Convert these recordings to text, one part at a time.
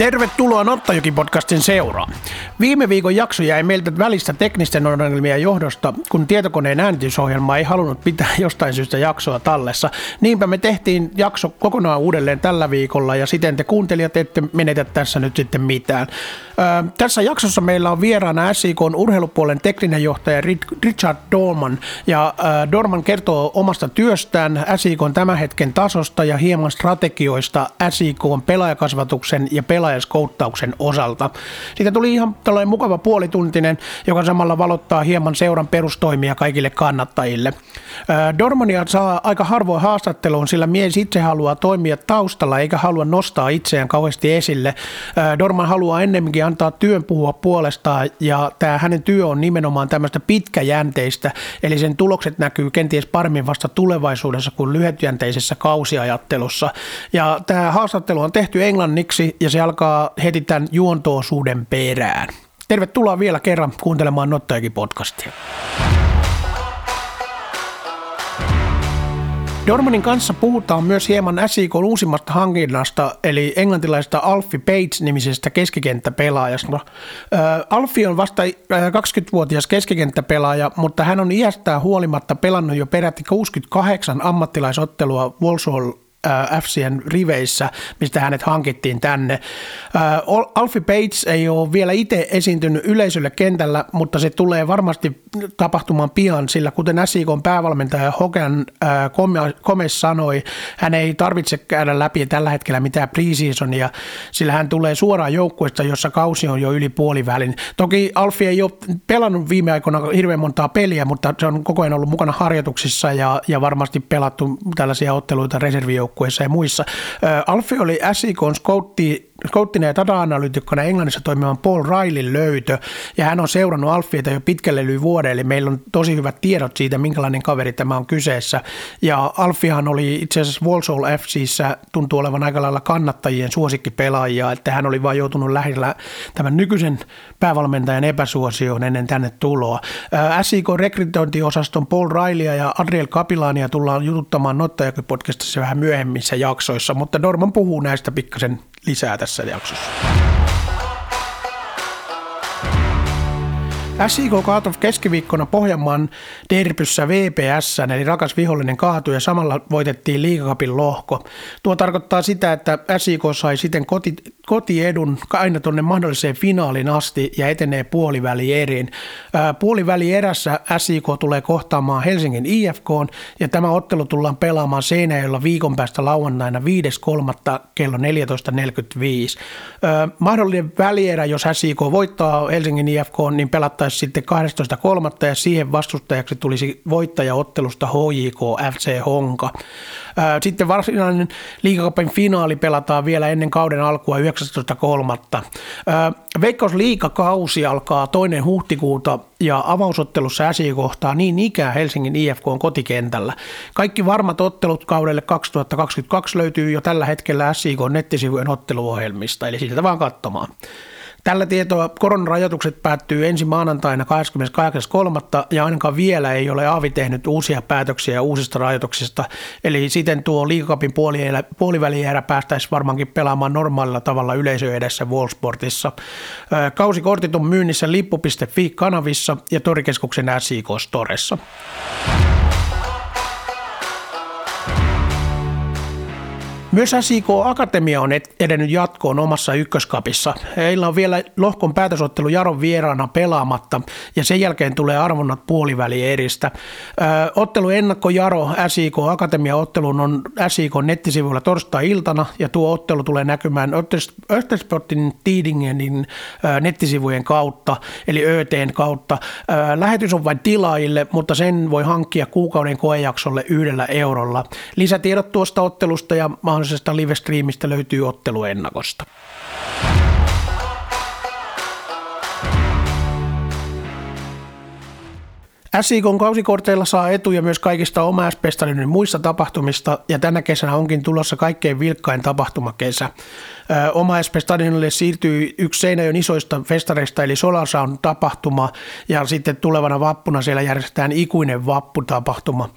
Tervetuloa Nottajoki-podcastin seuraan. Viime viikon jakso jäi meiltä välistä teknisten ongelmien johdosta, kun tietokoneen äänitysohjelma ei halunnut pitää jostain syystä jaksoa tallessa. Niinpä me tehtiin jakso kokonaan uudelleen tällä viikolla ja siten te kuuntelijat ette menetä tässä nyt sitten mitään. Ö, tässä jaksossa meillä on vieraana SIK urheilupuolen tekninen johtaja Richard Dorman ja ö, Dorman kertoo omasta työstään, SIK tämän hetken tasosta ja hieman strategioista SIK pelaajakasvatuksen ja pelaajakasvatuksen pelaajaskouttauksen osalta. Siitä tuli ihan tällainen mukava puolituntinen, joka samalla valottaa hieman seuran perustoimia kaikille kannattajille. Dormania saa aika harvoin haastatteluun, sillä mies itse haluaa toimia taustalla eikä halua nostaa itseään kauheasti esille. Dorman haluaa ennemminkin antaa työn puhua puolestaan ja tämä hänen työ on nimenomaan tämmöistä pitkäjänteistä, eli sen tulokset näkyy kenties paremmin vasta tulevaisuudessa kuin lyhytjänteisessä kausiajattelussa. Ja tämä haastattelu on tehty englanniksi ja se alkaa heti tämän juontoosuuden perään. Tervetuloa vielä kerran kuuntelemaan Nottajakin podcastia. Dormanin kanssa puhutaan myös hieman SIK uusimmasta hankinnasta, eli englantilaista Alfie Bates-nimisestä keskikenttäpelaajasta. Alfie on vasta 20-vuotias keskikenttäpelaaja, mutta hän on iästään huolimatta pelannut jo peräti 68 ammattilaisottelua Walsall FCN riveissä, mistä hänet hankittiin tänne. Alfie Bates ei ole vielä itse esiintynyt yleisölle kentällä, mutta se tulee varmasti tapahtumaan pian, sillä kuten SIK päävalmentaja Hogan Komes sanoi, hän ei tarvitse käydä läpi tällä hetkellä mitään preseasonia, sillä hän tulee suoraan joukkueesta, jossa kausi on jo yli puolivälin. Toki Alfie ei ole pelannut viime aikoina hirveän montaa peliä, mutta se on koko ajan ollut mukana harjoituksissa ja, ja varmasti pelattu tällaisia otteluita reservijoukkueessa joukkueissa ja muissa. Alfi oli SIKn scoutti, scouttina ja data-analyytikkona Englannissa toimivan Paul Riley löytö, ja hän on seurannut Alfieta jo pitkälle yli vuoden, eli meillä on tosi hyvät tiedot siitä, minkälainen kaveri tämä on kyseessä. Ja Alfihan oli itse asiassa Walsall FCissä, tuntuu olevan aika lailla kannattajien suosikkipelaajia, että hän oli vain joutunut lähellä tämän nykyisen päävalmentajan epäsuosioon ennen tänne tuloa. SIK rekrytointiosaston Paul Riley ja Adriel Kapilania tullaan jututtamaan Nottajakin-podcastissa vähän myöhemmin myöhemmissä jaksoissa, mutta Norman puhuu näistä pikkasen lisää tässä jaksossa. SIK kaatoi keskiviikkona Pohjanmaan derbyssä VPS, eli rakas vihollinen kaatui ja samalla voitettiin liigakapin lohko. Tuo tarkoittaa sitä, että SIK sai siten koti, kotiedun aina tuonne mahdolliseen finaalin asti ja etenee puoliväli erin. Puoliväli erässä SIK tulee kohtaamaan Helsingin IFK ja tämä ottelu tullaan pelaamaan Seinäjoella viikon päästä lauantaina 5.3. kello 14.45. Mahdollinen välierä, jos SIK voittaa Helsingin IFK, niin pelattaisiin sitten 12.3. ja siihen vastustajaksi tulisi voittajaottelusta HJK FC Honka. Sitten varsinainen liikakapin finaali pelataan vielä ennen kauden alkua 19.3. Veikkaus liikakausi alkaa toinen huhtikuuta ja avausottelussa SI kohtaa niin ikään Helsingin IFK on kotikentällä. Kaikki varmat ottelut kaudelle 2022 löytyy jo tällä hetkellä SIK nettisivujen otteluohjelmista, eli siitä vaan katsomaan. Tällä tietoa koronarajoitukset päättyy ensi maanantaina 28.3. ja ainakaan vielä ei ole Aavi tehnyt uusia päätöksiä uusista rajoituksista. Eli siten tuo liikakapin puolivälierä päästäisiin varmaankin pelaamaan normaalilla tavalla yleisö edessä Wallsportissa. Kausikortit on myynnissä lippu.fi-kanavissa ja torikeskuksen SIK Storessa. Myös SIK Akatemia on edennyt jatkoon omassa ykköskapissa. Heillä on vielä lohkon päätösottelu Jaron vieraana pelaamatta ja sen jälkeen tulee arvonnat puoliväli eristä. ottelu ennakko Jaro SIK Akatemia ottelun on SIK nettisivuilla torstai-iltana ja tuo ottelu tulee näkymään Östersportin Tidingenin nettisivujen kautta eli ÖTn kautta. lähetys on vain tilaajille, mutta sen voi hankkia kuukauden koejaksolle yhdellä eurolla. Lisätiedot tuosta ottelusta ja mahdollisesta live-striimistä löytyy otteluennakosta. SIKon kausikorteilla saa etuja myös kaikista oma S-pestarin muissa tapahtumista ja tänä kesänä onkin tulossa kaikkein vilkkain tapahtumakesä. Oma S-stadionille siirtyy yksi Seinäjoen isoista festareista eli Sound tapahtuma ja sitten tulevana vappuna siellä järjestetään ikuinen vapputapahtuma.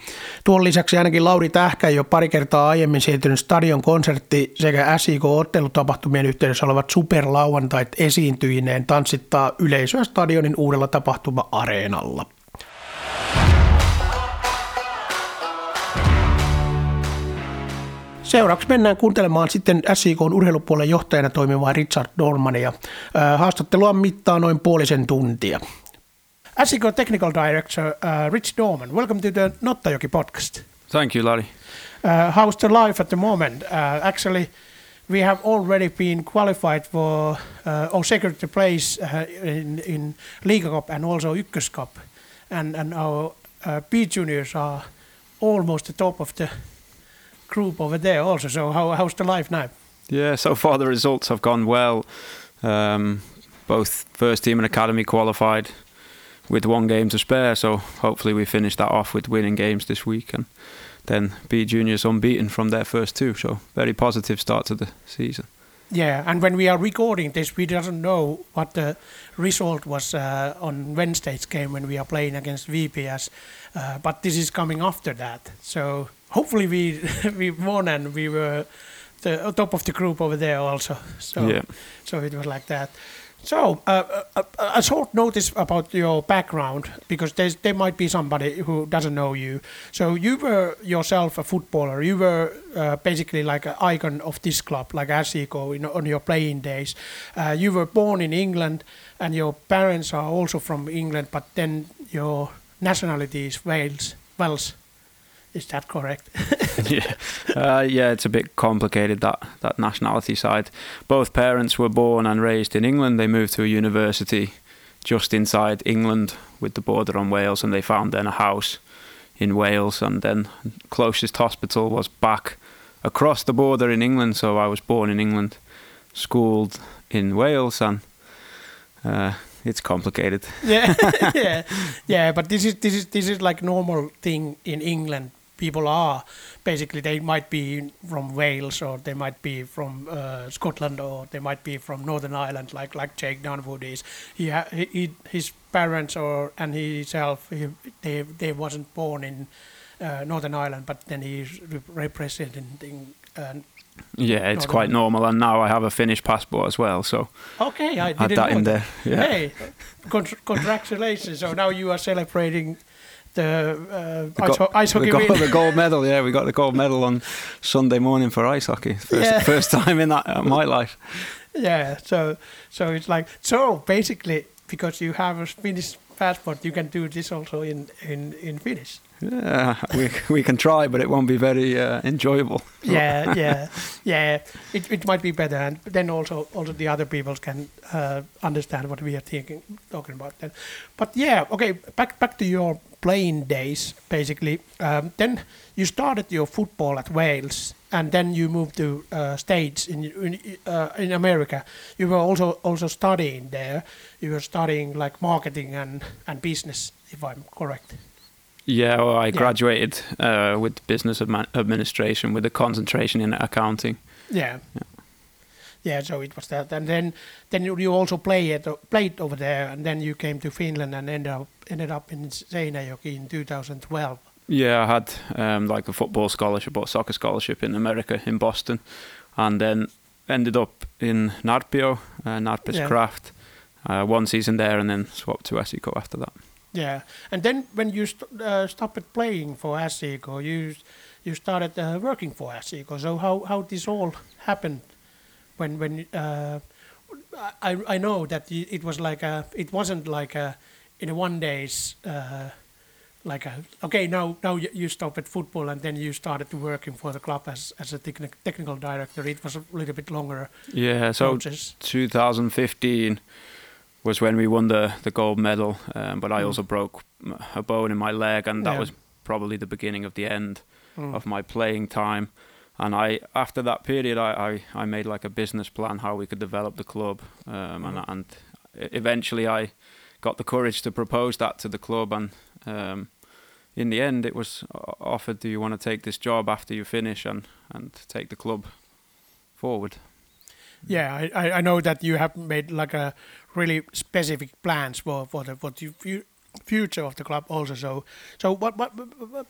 Tuon lisäksi ainakin Lauri Tähkä jo pari kertaa aiemmin siirtynyt stadion konsertti sekä SIK-ottelutapahtumien yhteydessä olevat superlauantait esiintyjineen tanssittaa yleisöä stadionin uudella tapahtuma-areenalla. Seuraavaksi mennään kuuntelemaan sitten SIKn urheilupuolen johtajana toimivaa Richard Dormania. Haastattelua mittaa noin puolisen tuntia. SIK Technical Director uh, Rich Dorman, welcome to the Nottajoki podcast. Thank you, Larry. Uh, how's the life at the moment? Uh, actually, we have already been qualified for uh, or secured the place uh, in, in Liga Cup and also Ykkös Cup. And, and our uh, B juniors are almost the top of the group over there also. So how, how's the life now? Yeah, so far the results have gone well. Um, both first team and academy qualified with one game to spare. So hopefully we finish that off with winning games this week and then B juniors unbeaten from their first two. So very positive start to the season. Yeah, and when we are recording this, we doesn't know what the result was uh, on Wednesday's game when we are playing against VPS, uh, but this is coming after that. So hopefully we we won and we were the top of the group over there also. So Yeah. so it was like that. So uh, a, a short notice about your background because there's, there might be somebody who doesn't know you. So you were yourself a footballer. You were uh, basically like an icon of this club, like Asico in, on your playing days. Uh, you were born in England, and your parents are also from England, but then your nationality is Wales. Is that correct? yeah, uh, yeah, it's a bit complicated that that nationality side. Both parents were born and raised in England. They moved to a university just inside England with the border on Wales, and they found then a house in Wales. And then closest hospital was back across the border in England. So I was born in England, schooled in Wales, and uh, it's complicated. yeah, yeah, yeah. But this is this is this is like normal thing in England. People are basically they might be from Wales or they might be from uh, Scotland or they might be from Northern Ireland, like like Jake Dunwood is. He, ha- he, his parents or and he himself he, they they wasn't born in uh, Northern Ireland, but then he's re- representing. Uh, Yeah, it's Not quite normal. And now I have a Finnish passport as well. So okay, I Add didn't that know in that. there, yeah. Hey, con- congratulations! So now you are celebrating the, uh, The ice, go- ho- ice hockey the, gold, win. the gold medal. Yeah, we got the gold medal on Sunday morning for ice hockey. First, Yeah. first time in that uh, my life. Yeah, so so it's like so basically because you have a Finnish passport, you can do this also in in in Finnish. Yeah, we we can try, but it won't be very uh, enjoyable. Yeah, yeah, yeah. It, it might be better, and then also also the other people can uh, understand what we are thinking talking about. Then, but yeah, okay. Back back to your playing days, basically. Um, then you started your football at Wales, and then you moved to uh, States in in, uh, in America. You were also also studying there. You were studying like marketing and and business, if I'm correct. Yeah, well, I Yeah. graduated uh, with business administration with a concentration in accounting. Yeah. Yeah, so it was that, and then then you you also played played over there, and then you came to Finland and ended up ended up in Seinäjoki in 2012. Yeah, I had um, like a football scholarship or soccer scholarship in America in Boston, and then ended up in Narpio, uh, Närpes Yeah. Kraft. Uh, one season there, and then swapped to Esico after that. Yeah, and then when you st- uh, stopped playing for Asico, you you started uh, working for Asico. So how how this all happened? When when uh, I I know that it was like a it wasn't like a in a one days uh, like a okay now now you, stop at football and then you started to working for the club as as a technic- technical director. It was a little bit longer Yeah, so process. 2015 was when we won the, the gold medal, um, but I Mm. also broke a bone in my leg, and that Yeah. was probably the beginning of the end Mm. of my playing time. And I, after that period, I, I, I made like a business plan how we could develop the club, um, and, Mhm. and eventually I got the courage to propose that to the club, and Um, in the end, it was offered, "Do you want to take this job after you finish and and take the club forward?" Yeah, I, I know that you have made like a really specific plans for for the for the future of the club also. So so what what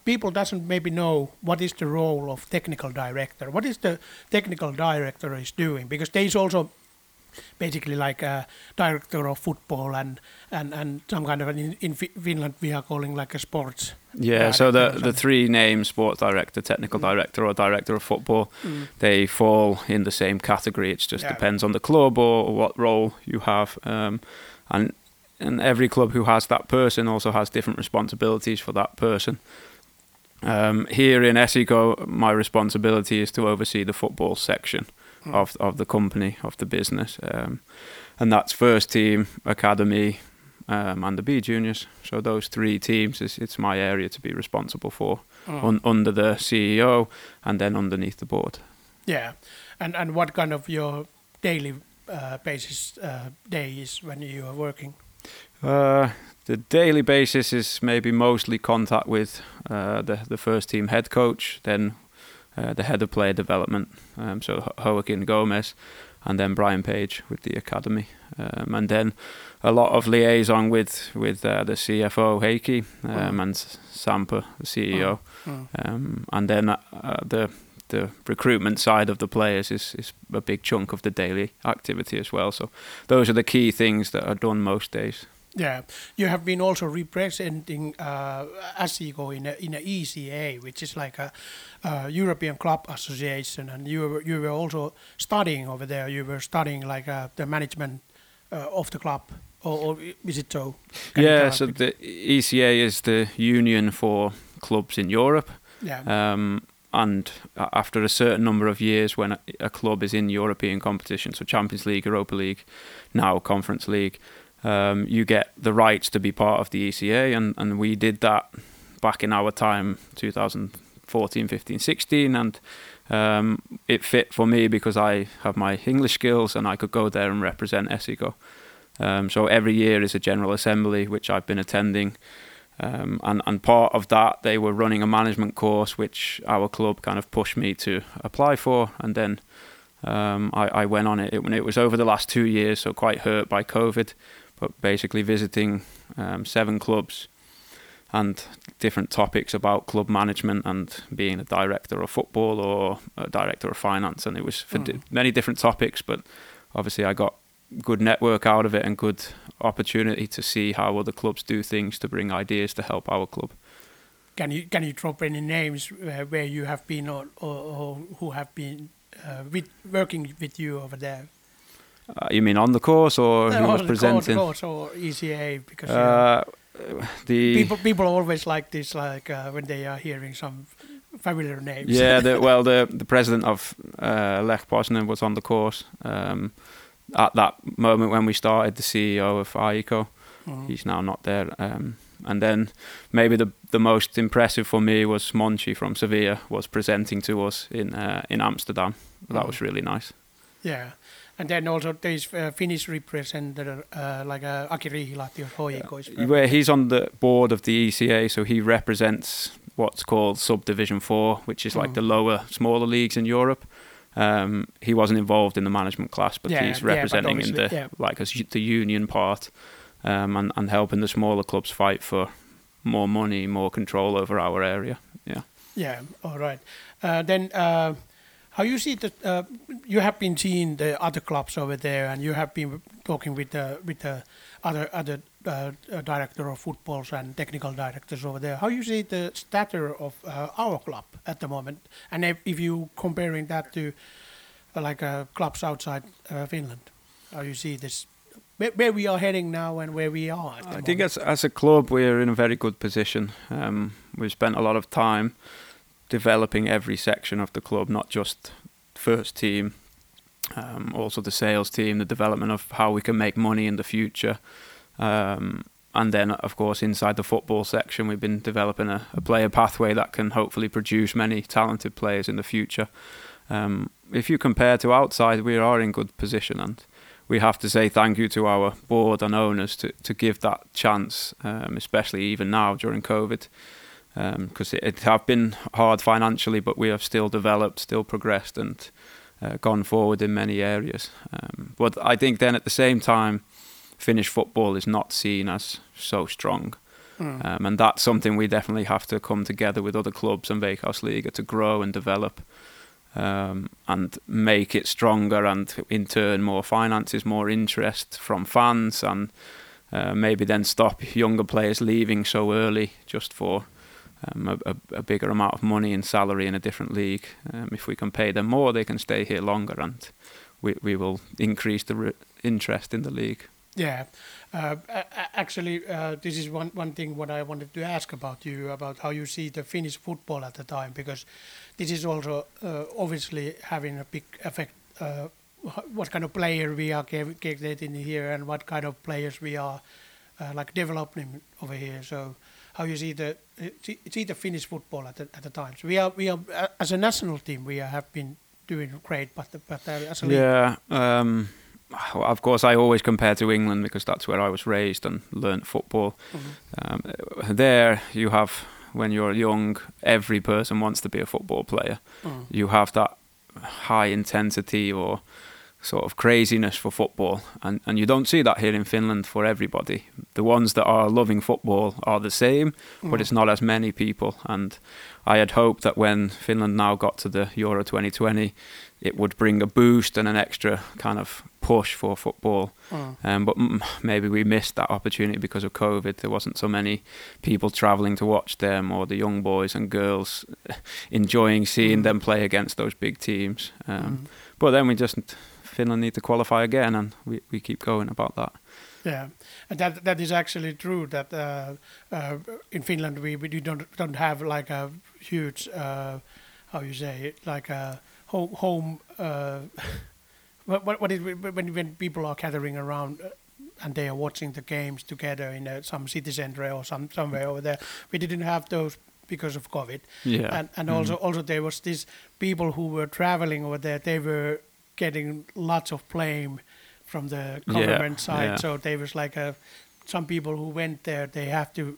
people doesn't maybe know what is the role of technical director? What is the technical director is doing? Because there is also basically like a director of football and and and some kind of an in, in Finland we are calling like a sports. Yeah, so the the three names sports director, technical mm. director, or director of football, mm. they fall in the same category. It just yeah. depends on the club or, what role you have, um, and and every club who has that person also has different responsibilities for that person. Um, here in Esiko, my responsibility is to oversee the football section mm. of of the company of the business, um, and that's first team, academy, um, and the B juniors. So those three teams is it's my area to be responsible for mm. un, under the CEO and then underneath the board. Yeah, and and what kind of your daily uh, basis uh, day is when you are working? Uh, the daily basis is maybe mostly contact with uh, the the first team head coach, then uh, the head of player development, um, so Joaquin Gomez, and then Brian Page with the academy, um, and then a lot of liaison with with uh, the CFO Heikki um, and Sampa, the CEO, um, and then uh, the the recruitment side of the players is, is a big chunk of the daily activity as well. So those are the key things that are done most days. Yeah, you have been also representing uh, ASICO in a, in a ECA, which is like a, a, European Club Association, and you were you were also studying over there. You were studying like uh, the management uh, of the club, or, or is it so? Can yeah, so the ECA is the union for clubs in Europe. Yeah. Um, and after a certain number of years, when a, a club is in European competition, so Champions League, Europa League, now Conference League um, you get the rights to be part of the ECA, and, and we did that back in our time, 2014, 15, 16, and um, it fit for me because I have my English skills and I could go there and represent Esiko. Um, so every year is a general assembly which I've been attending, um, and and part of that they were running a management course which our club kind of pushed me to apply for, and then um, I, I went on it. it. It was over the last two years, so quite hurt by COVID but basically visiting um, seven clubs and different topics about club management and being a director of football or a director of finance. And it was for mm. di- many different topics, but obviously I got good network out of it and good opportunity to see how other clubs do things to bring ideas to help our club. Can you can you drop any names uh, where you have been or, or, or who have been uh, with, working with you over there? Uh, you mean on the course or no, who was presenting? On the course or ECA because uh, the people people always like this like uh, when they are hearing some familiar names. Yeah, the, well the the president of uh, Lech Poznan was on the course um, at that moment when we started. The CEO of AICO, mm-hmm. he's now not there. Um, and then maybe the the most impressive for me was Monchi from Sevilla was presenting to us in uh, in Amsterdam. That mm-hmm. was really nice. Yeah. And then also there is uh, Finnish representative uh, like uh, Aki Riihilahti HJK. Where he's on the board of the ECA, so he represents what's called Subdivision 4, which is like mm. the lower, smaller leagues in Europe. Um, he wasn't involved in the management class, but yeah, he's representing yeah, but in the yeah. like as the union part um, and, and helping the smaller clubs fight for more money, more control over our area. Yeah. Yeah. All right. Uh, then uh, how you see that uh, you have been seeing the other clubs over there, and you have been talking with the with the other other uh, uh director of footballs and technical directors over there. How you see the stature of uh, our club at the moment, and if, if you comparing that to uh, like uh, clubs outside of Finland, how you see this where we are heading now and where we are. I moment. think as as a club we're in a very good position. Um, we've spent a lot of time developing every section of the club, not just first team, um, also the sales team, the development of how we can make money in the future. Um, and then, of course, inside the football section, we've been developing a, a, player pathway that can hopefully produce many talented players in the future. Um, if you compare to outside, we are in good position, and we have to say thank you to our board and owners to, to give that chance, um, especially even now during COVID, because um, it, it have been hard financially, but we have still developed, still progressed, and uh, gone forward in many areas. Um, but I think then at the same time, Finnish football is not seen as so strong. Mm. Um, and that's something we definitely have to come together with other clubs and Veikkausliiga to grow and develop um, and make it stronger and in turn more finances, more interest from fans and uh, maybe then stop younger players leaving so early just for um, a, a, bigger amount of money and salary in a different league. Um, if we can pay them more, they can stay here longer and we, we will increase the re- interest in the league. Yeah, uh, actually, uh, this is one, one thing what I wanted to ask about you about how you see the Finnish football at the time because this is also uh, obviously having a big effect. Uh, what kind of player we are getting here and what kind of players we are uh, like developing over here. So how you see the see, the Finnish football at the, at the time. So we are we are as a national team we have been doing great, but but as a yeah. Um of course, I always compare to England because that's where I was raised and learned football. Mm-hmm. Um, there, you have when you're young, every person wants to be a football player. Mm. You have that high intensity or sort of craziness for football, and and you don't see that here in Finland for everybody. The ones that are loving football are the same, mm. but it's not as many people. And I had hoped that when Finland now got to the Euro 2020, it would bring a boost and an extra kind of push for football. Mm. Um, but maybe we missed that opportunity because of COVID. There wasn't so many people traveling to watch them or the young boys and girls enjoying seeing mm. them play against those big teams. Um, mm. But then we just Finland need to qualify again, and we, we keep going about that. Yeah, and that that is actually true. That uh, uh, in Finland we, we don't don't have like a huge uh, how you say like a home home. Uh, what what, what is when when people are gathering around uh, and they are watching the games together in a, some city center or some somewhere over there. We didn't have those because of COVID. Yeah. And and mm. also also there was these people who were traveling over there. They were getting lots of blame from the government yeah, side. Yeah. So there was like a some people who went there. They have to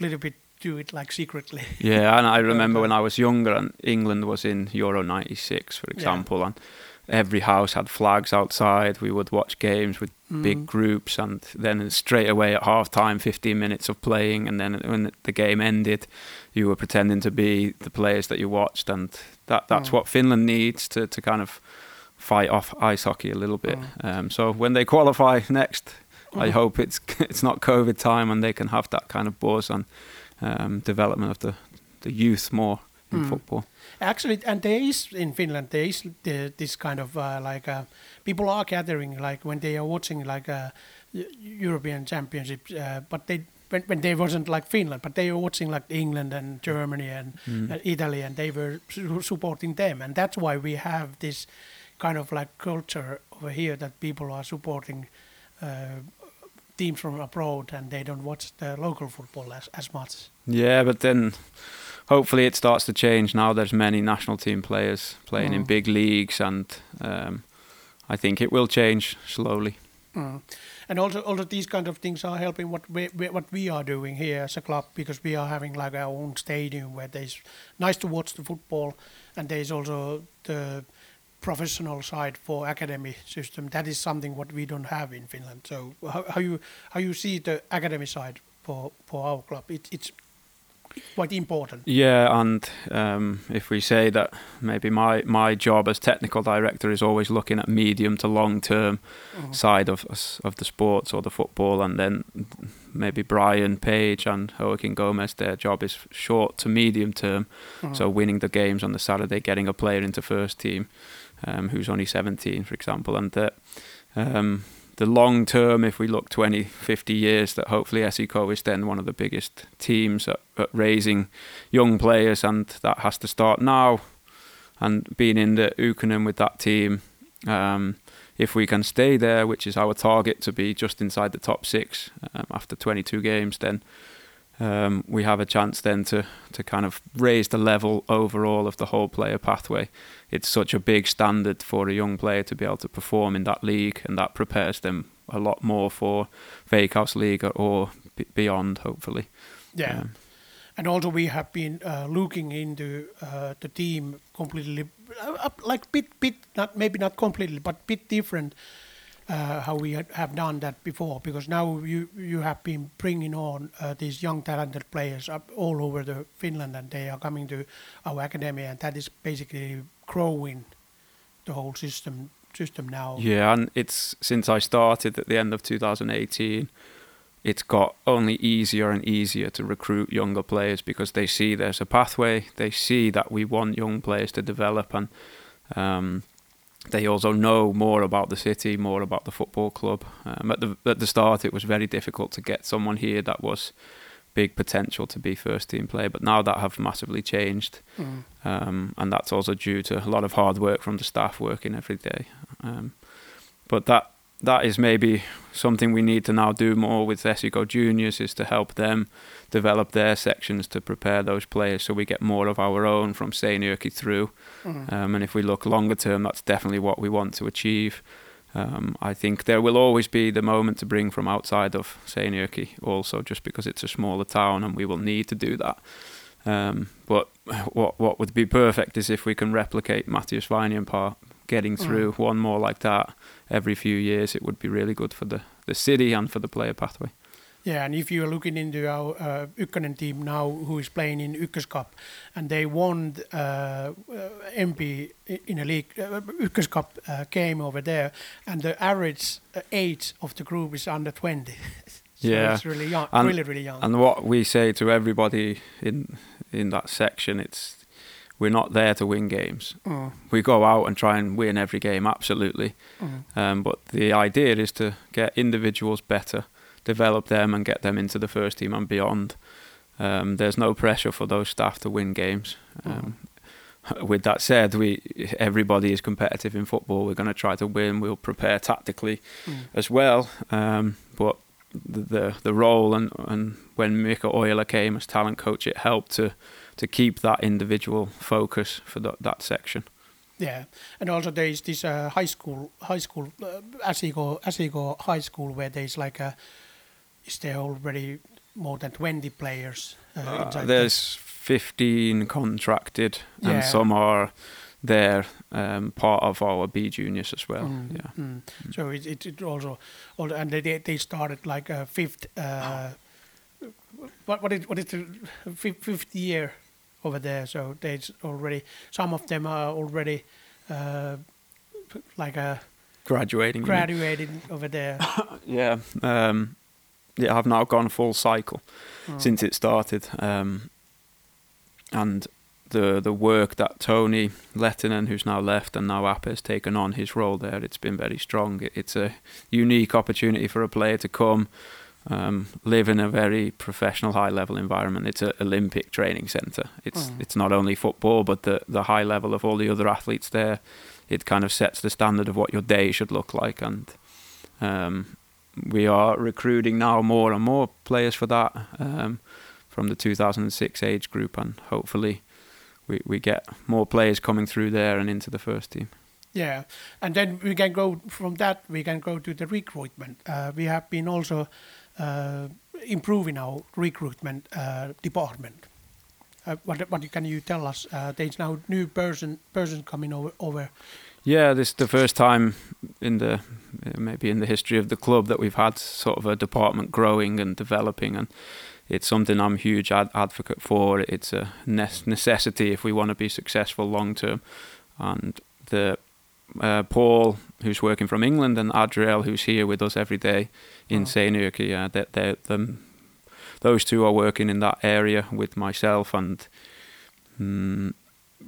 little bit do it like secretly. Yeah, and I remember when I was younger and England was in Euro '96, for example, yeah. and every house had flags outside. We would watch games with mm. big groups, and then straight away at half time, 15 minutes of playing, and then when the game ended, you were pretending to be the players that you watched, and that that's mm. what Finland needs to to kind of fight off ice hockey a little bit. Mm. Um, so when they qualify next, I mm. hope it's it's not COVID time and they can have that kind of buzz on um, development of the the youth more in mm. football. Actually, and there is in Finland there is the, this kind of uh, like uh, people are gathering like when they are watching like a uh, European Championship, uh, but they when, when they wasn't like Finland, but they were watching like England and Germany and mm. Italy, and they were su- supporting them, and that's why we have this kind of like culture over here that people are supporting uh, teams from abroad and they don't watch the local football as, as much. Yeah, but then hopefully it starts to change now. There's many national team players playing mm. in big leagues, and um, I think it will change slowly. Mm. And also, also these kind of things are helping what we, what we are doing here as a club because we are having like our own stadium where there's nice to watch the football, and there's also the professional side for academy system. That is something what we don't have in Finland. So how, how you how you see the academy side for for our club? It, it's quite important. Yeah, and um, if we say that maybe my my job as technical director is always looking at medium to long term mm-hmm. side of of the sports or the football, and then maybe Brian Page and Joaquin Gomez, their job is short to medium term. Mm-hmm. So winning the games on the Saturday, getting a player into first team um, who's only 17, for example, and that um, the long term, if we look 20, 50 years, that hopefully SJK is then one of the biggest teams at, at, raising young players, and that has to start now. And being in the Ykkönen with that team, um, if we can stay there, which is our target to be just inside the top six um, after 22 games, then um, we have a chance then to to kind of raise the level overall of the whole player pathway. It's such a big standard for a young player to be able to perform in that league, and that prepares them a lot more for Veikkausliiga or b- beyond, hopefully. Yeah. Um, and also we have been uh, looking into uh, the team completely, uh, like bit, bit, not maybe not completely, but bit different how we have done that before. Because now you you have been bringing on uh, these young talented players up all over the Finland, and they are coming to our academy, and that is basically growing the whole system system now. Yeah, and it's since I started at the end of 2018 it's got only easier and easier to recruit younger players because they see there's a pathway. They see that we want young players to develop, and um, they also know more about the city, more about the football club. Um, at the at the start, it was very difficult to get someone here that was big potential to be first team player, but now that have massively changed, mm. um, and that's also due to a lot of hard work from the staff working every day. Um, but that that is maybe something we need to now do more with SJK juniors is to help them develop their sections to prepare those players so we get more of our own from Seinäjoki through. Mm-hmm. Um, and if we look longer term, that's definitely what we want to achieve. Um, I think there will always be the moment to bring from outside of Seinäjoki also just because it's a smaller town and we will need to do that. Um, but what what would be perfect is if we can replicate Matthias Vainionpää getting mm. through mm. one more like that every few years, it would be really good for the, the city and for the player pathway. Yeah, and if you're looking into our uh, Ykkönen team now, who is playing in Ykköscup, and they won uh, uh, MP in a league uh, Ykköscup uh, game over there, and the average uh, age of the group is under 20. so yeah, it's really young, and, really, really young. And what we say to everybody in in that section, it's we're not there to win games. Mm. We go out and try and win every game, absolutely. Mm. Um, but the idea is to get individuals better, develop them, and get them into the first team and beyond. Um, there's no pressure for those staff to win games. Um, mm. With that said, we everybody is competitive in football. We're going to try to win. We'll prepare tactically mm. as well. Um, but the, the, the role and and when Mika Ojala came as talent coach, it helped to to keep that individual focus for that, that section. Yeah, and also there is this uh, high school, high school, uh, Asigo, Asiko High School, where there's like a, is there already more than twenty players? Uh, uh, there's fifteen contracted, yeah. and some are there um, part of our B juniors as well. Mm, yeah. Mm. Mm. So it, it, it also, also, and they they started like a fifth. Uh, what what is what is the fifth year over there. So there's already some of them are already uh, like a graduating graduating over there. yeah, um, yeah. I've now gone full cycle oh. since it started, um, and the the work that Tony Lettinen, who's now left, and now Ape has taken on his role there. It's been very strong. It's a unique opportunity for a player to come um, live in a very professional, high level environment. It's an Olympic training center. It's mm. it's not only football, but the the high level of all the other athletes there. It kind of sets the standard of what your day should look like, and um, we are recruiting now more and more players for that um, from the 2006 age group, and hopefully we we get more players coming through there and into the first team. Yeah, and then we can go from that. We can go to the recruitment. Uh, we have been also uh, improving our recruitment uh, department. Uh, what, what can you tell us? there's now new person person coming over, over. Yeah, this is the first time in the maybe in the history of the club that we've had sort of a department growing and developing, and it's something I'm a huge ad- advocate for. It's a necessity if we want to be successful long term, and the uh, Paul, who's working from England, and Adriel, who's here with us every day in oh. Seinäjoki. Uh, they, they, them, those two are working in that area with myself, and um,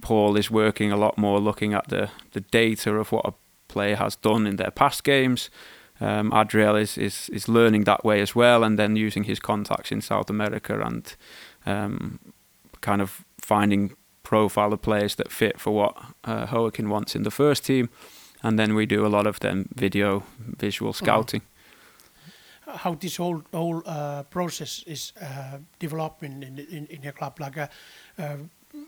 Paul is working a lot more looking at the, the data of what a player has done in their past games. Um, Adriel is, is, is learning that way as well, and then using his contacts in South America and um, kind of finding profile of players that fit for what uh, Joaquin wants in the first team, and then we do a lot of them video visual mm. scouting. how this whole whole uh, process is uh, developing in, in in your club. Like uh, uh,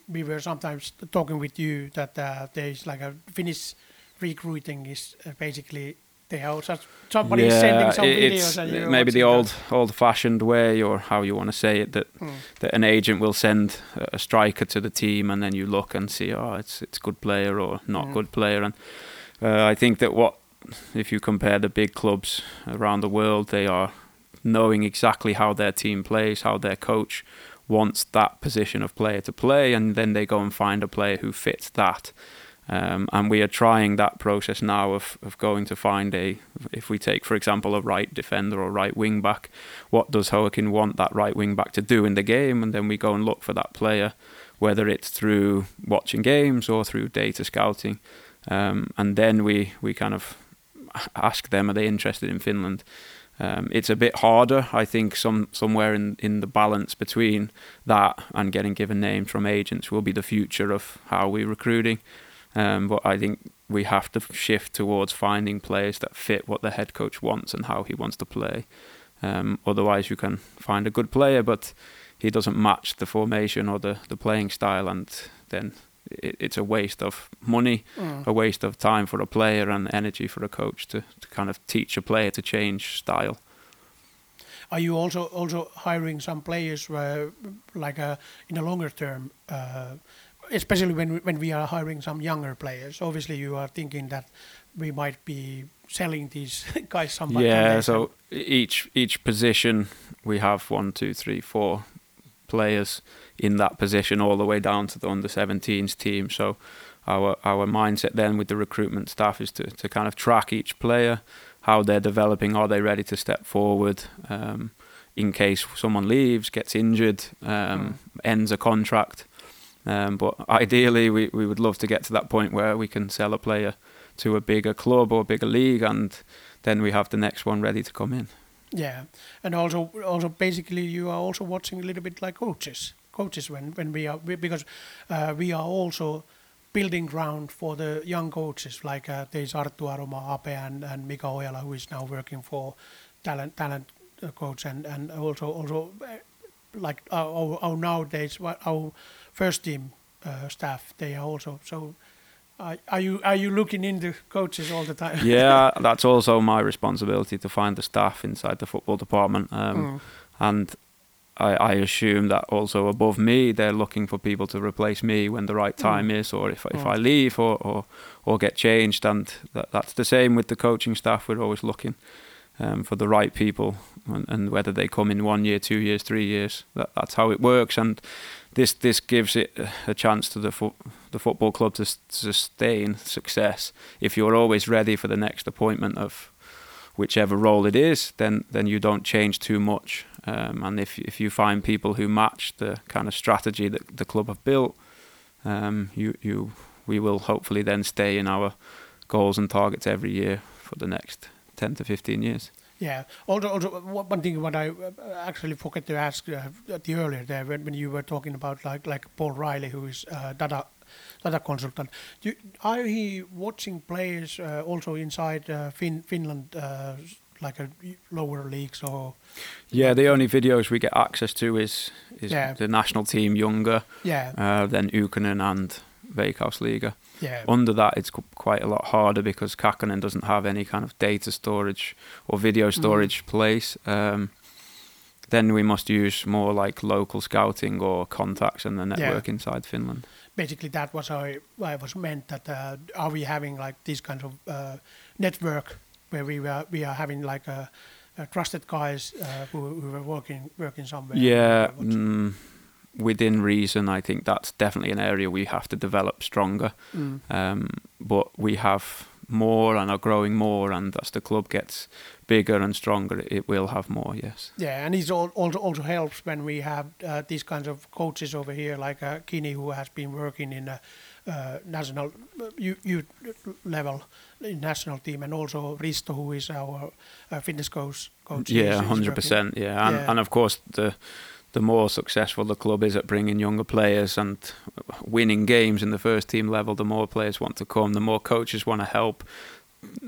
we were sometimes talking with you that uh, there is like a Finnish recruiting is uh, basically they are such somebody is sending some videos and you're maybe the watching old old-fashioned way, or how you want to say it, that Mm. that an agent will send a- a striker to the team, and then you look and see, oh, it's it's good player or not Mm. good player, and uh, I think that what if you compare the big clubs around the world, they are knowing exactly how their team plays, how their coach wants that position of player to play, and then they go and find a player who fits that. Um, and we are trying that process now of, of going to find a, if we take, for example, a right defender or right wing back, what does Joaquin want that right wing back to do in the game? And then we go and look for that player, whether it's through watching games or through data scouting. Um, and then we, we kind of ask them, are they interested in Finland? Um, it's a bit harder, I think, some somewhere in, in the balance between that and getting given names from agents will be the future of how we're recruiting. Um, but I think we have to shift towards finding players that fit what the head coach wants and how he wants to play. Um, otherwise, you can find a good player, but he doesn't match the formation or the, the playing style, and then it, it's a waste of money, Mm. a waste of time for a player, and energy for a coach to, to kind of teach a player to change style. Are you also also hiring some players uh, like uh, in a longer term, uh, especially when we, when we are hiring some younger players? Obviously, you are thinking that we might be selling these guys some. yeah, so each each position we have one, two, three, four players in that position all the way down to the under 17s team. So our our mindset then with the recruitment staff is to to kind of track each player, how they're developing, are they ready to step forward, um, in case someone leaves, gets injured, um, Mm. ends a contract. Um, but ideally, we, we would love to get to that point where we can sell a player to a bigger club or a bigger league, and then we have the next one ready to come in. Yeah, and also also basically you are also watching a little bit like coaches, coaches when when we are we- because uh, we are also building ground for the young coaches like uh, there's Arttu Aroma, Ape, and, and Mika Ojala who is now working for talent talent uh, coach and and also also uh, like our, our, our nowadays our first team uh, staff they are also so. Uh, are you are you looking into coaches all the time? yeah, that's also my responsibility to find the staff inside the football department. Um, Mm. And I, I assume that also above me, they're looking for people to replace me when the right time is, or if, if Mm. I leave or, or, or get changed. And that, that's the same with the coaching staff. We're always looking um, for the right people, and, and whether they come in one year, two years, three years. That, that's how it works. And this this gives it a chance to the fo- the football club to s- sustain success. If you're always ready for the next appointment of whichever role it is, then then you don't change too much. Um, and if if you find people who match the kind of strategy that the club have built, um, you you we will hopefully then stay in our goals and targets every year for the next ten to fifteen years. Yeah. Also, also one one thing what I uh, actually forgot to ask uh, at the earlier there when, when you were talking about like like Paul Riley, who is uh, data data consultant. You, are he watching players uh, also inside uh, fin- Finland, uh, like a lower leagues or? Yeah, the only videos we get access to is is Yeah. the national team younger, Yeah. uh, then Ykkönen and Veikkausliiga. yeah. Under that, it's quite a lot harder because Kakkonen doesn't have any kind of data storage or video storage place. Um, then we must use more like local scouting or contacts and the network inside Finland. basically that was how I, I was meant that uh, are we having like this kind of uh, network where we were we are having like a, a trusted guys uh, who, who were working working somewhere Yeah, mm, within reason, I think that's definitely an area we have to develop stronger. Mm. Um, but we have more and are growing more, and as the club gets bigger and stronger, it will have more. Yes. Yeah, and it also also helps when we have uh, these kinds of coaches over here, like uh, Kini, who has been working in a uh, national uh, youth, level in national team, and also Risto, who is our uh, fitness coach. coach Yeah, hundred percent. Yeah, and Yeah. and of course the the more successful the club is at bringing younger players and winning games in the first team level, the more players want to come. The more coaches want to help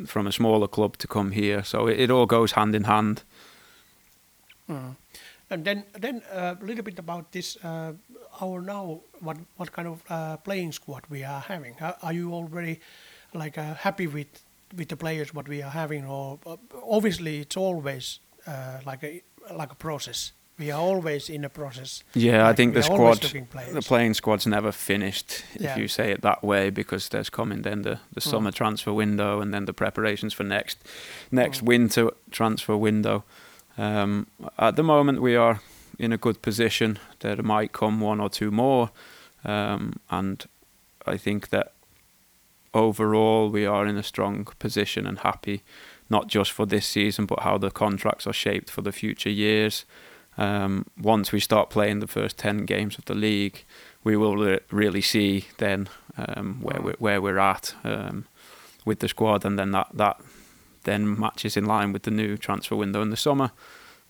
from a smaller club to come here. So it, it all goes hand in hand. Mm. And then, then uh, a little bit about this. Uh, our now, what what kind of uh, playing squad we are having? Are, you already like uh, happy with with the players what we are having? Or uh, obviously, it's always uh, like a like a process. We are always in a process. Yeah, Like, I think the squad, the playing squad's never finished, Yeah. if you say it that way, because there's coming then the, the Mm. summer transfer window and then the preparations for next next Mm. winter transfer window. Um, at the moment, we are in a good position. There might come one or two more, um, and I think that overall we are in a strong position and happy, not just for this season, but how the contracts are shaped for the future years. Um, once we start playing the first ten games of the league, we will re- really see then um, where we're, where we're at um, with the squad, and then that that then matches in line with the new transfer window in the summer.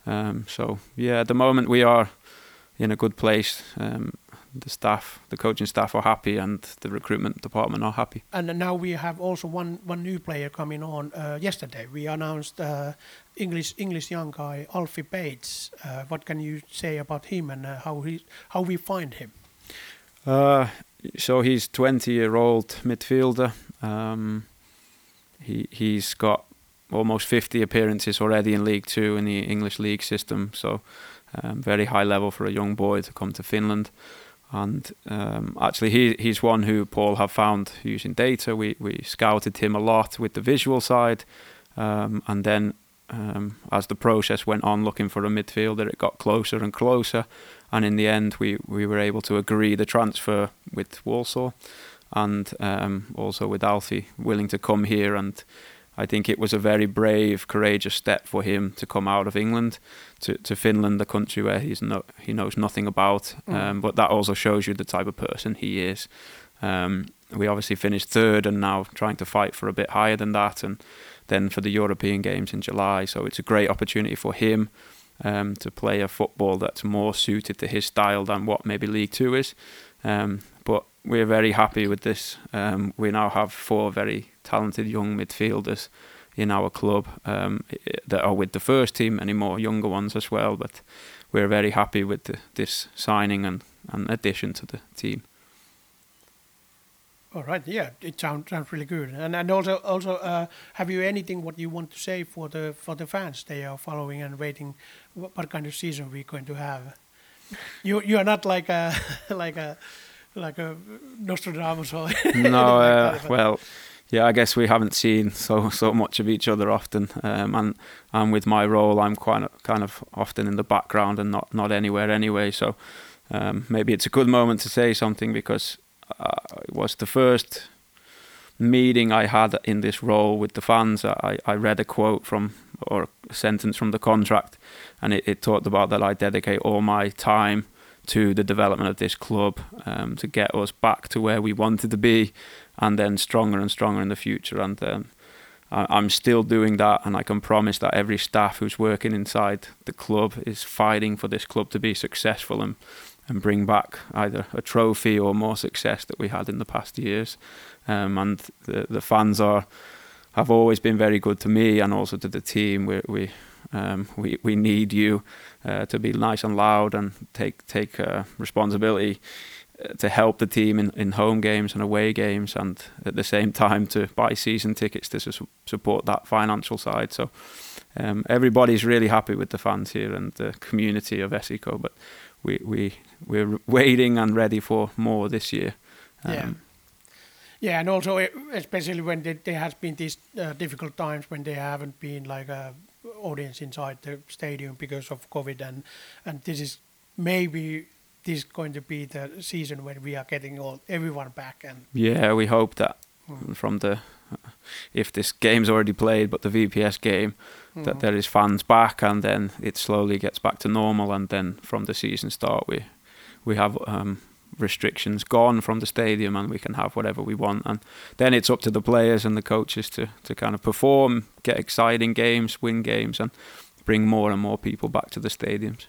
Um, so yeah, at the moment we are in a good place. Um, the staff, the coaching staff are happy, and the recruitment department are happy. And now we have also one one new player coming on. Uh, yesterday we announced uh, English English young guy Alfie Bates. Uh, what can you say about him and uh, how he how we find him? Uh, so he's 20 year old midfielder. Um, he he's got almost 50 appearances already in League Two in the English league system. So um, very high level for a young boy to come to Finland. And um, actually, he he's one who Paul have found using data. We we scouted him a lot with the visual side, um, and then um, as the process went on, looking for a midfielder, it got closer and closer. And in the end we, we were able to agree the transfer with Walsall and um, also with Alfie willing to come here and I think it was a very brave courageous step for him to come out of England to, to Finland the country where he's no, he knows nothing about Mm. um, but that also shows you the type of person he is um, we obviously finished third and now trying to fight for a bit higher than that and then for the European Games in July so it's a great opportunity for him um, to play a football that's more suited to his style than what maybe League Two is. Um, but we're very happy with this. Um, we now have four very talented young midfielders in our club um, that are with the first team, many more younger ones as well. But we're very happy with the, this signing and, and addition to the team. All right, yeah, it sounds sounds really good. And and also also uh, have you anything what you want to say for the for the fans? They are following and waiting. What, what kind of season we're going to have? You you are not like a like a like a Nostradamus or no, uh, well, yeah, I guess we haven't seen so so much of each other often, um, and and with my role, I'm quite kind of often in the background and not not anywhere anyway. So um, maybe it's a good moment to say something because uh, it was the first meeting I had in this role with the fans. I, I read a quote from or a sentence from the contract, and it, it talked about that I dedicate all my time to the development of this club um, to get us back to where we wanted to be, and then stronger and stronger in the future. And um, I'm still doing that, and I can promise that every staff who's working inside the club is fighting for this club to be successful and and bring back either a trophy or more success that we had in the past years. Um, and the the fans are have always been very good to me and also to the team. We we um, we, we need you uh, to be nice and loud and take take uh, responsibility uh, to help the team in, in home games and away games, and at the same time to buy season tickets to su- support that financial side. So um, everybody's really happy with the fans here and the community of SJK, but we we we're waiting and ready for more this year. Um, Yeah. Yeah, and also especially when there, there has been these uh, difficult times when there haven't been like a audience inside the stadium because of COVID, and and this is maybe this is going to be the season when we are getting all everyone back and Yeah, we hope that Mm. from the if this game's already played, but the VPS game that Mhm. there is fans back, and then it slowly gets back to normal, and then from the season start we we have um, restrictions gone from the stadium, and we can have whatever we want, and then it's up to the players and the coaches to to kind of perform, get exciting games, win games, and bring more and more people back to the stadiums.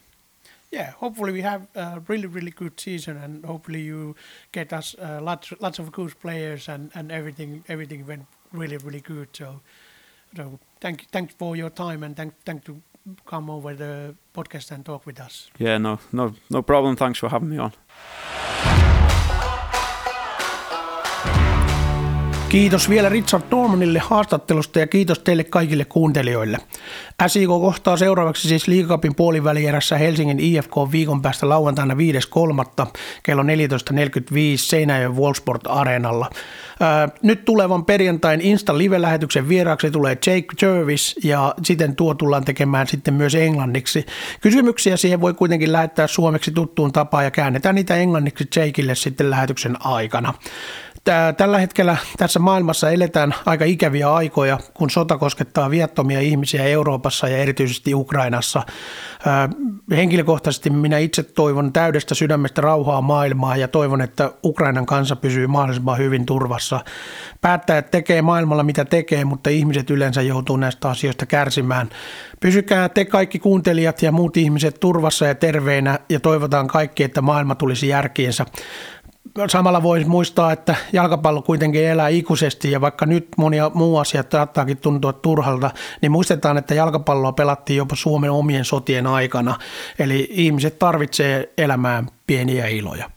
yeah, hopefully we have a really really good season, and hopefully you get us uh, lots lots of good players and and everything everything went really really good. So so thank thanks for your time and thank thank to come over the podcast and talk with us. Yeah, no, no, no problem. Thanks for having me on. Kiitos vielä Richard Normanille haastattelusta ja kiitos teille kaikille kuuntelijoille. SIK kohtaa seuraavaksi siis liikapin puolivälierässä Helsingin IFK viikon päästä lauantaina 5.3. kello 14.45 Seinäjoen Wallsport Areenalla. nyt tulevan perjantain Insta live-lähetyksen vieraaksi tulee Jake Jervis ja siten tuo tullaan tekemään sitten myös englanniksi. Kysymyksiä siihen voi kuitenkin lähettää suomeksi tuttuun tapaan ja käännetään niitä englanniksi Jakeille sitten lähetyksen aikana. Tällä hetkellä tässä maailmassa eletään aika ikäviä aikoja, kun sota koskettaa viattomia ihmisiä Euroopassa ja erityisesti Ukrainassa. Henkilökohtaisesti minä itse toivon täydestä sydämestä rauhaa maailmaa ja toivon, että Ukrainan kansa pysyy mahdollisimman hyvin turvassa. Päättäjät tekee maailmalla mitä tekee, mutta ihmiset yleensä joutuu näistä asioista kärsimään. Pysykää te kaikki kuuntelijat ja muut ihmiset turvassa ja terveinä ja toivotaan kaikki, että maailma tulisi järkiinsä samalla voisi muistaa, että jalkapallo kuitenkin elää ikuisesti ja vaikka nyt monia muu asiat saattaakin tuntua turhalta, niin muistetaan, että jalkapalloa pelattiin jopa Suomen omien sotien aikana. Eli ihmiset tarvitsee elämään pieniä iloja.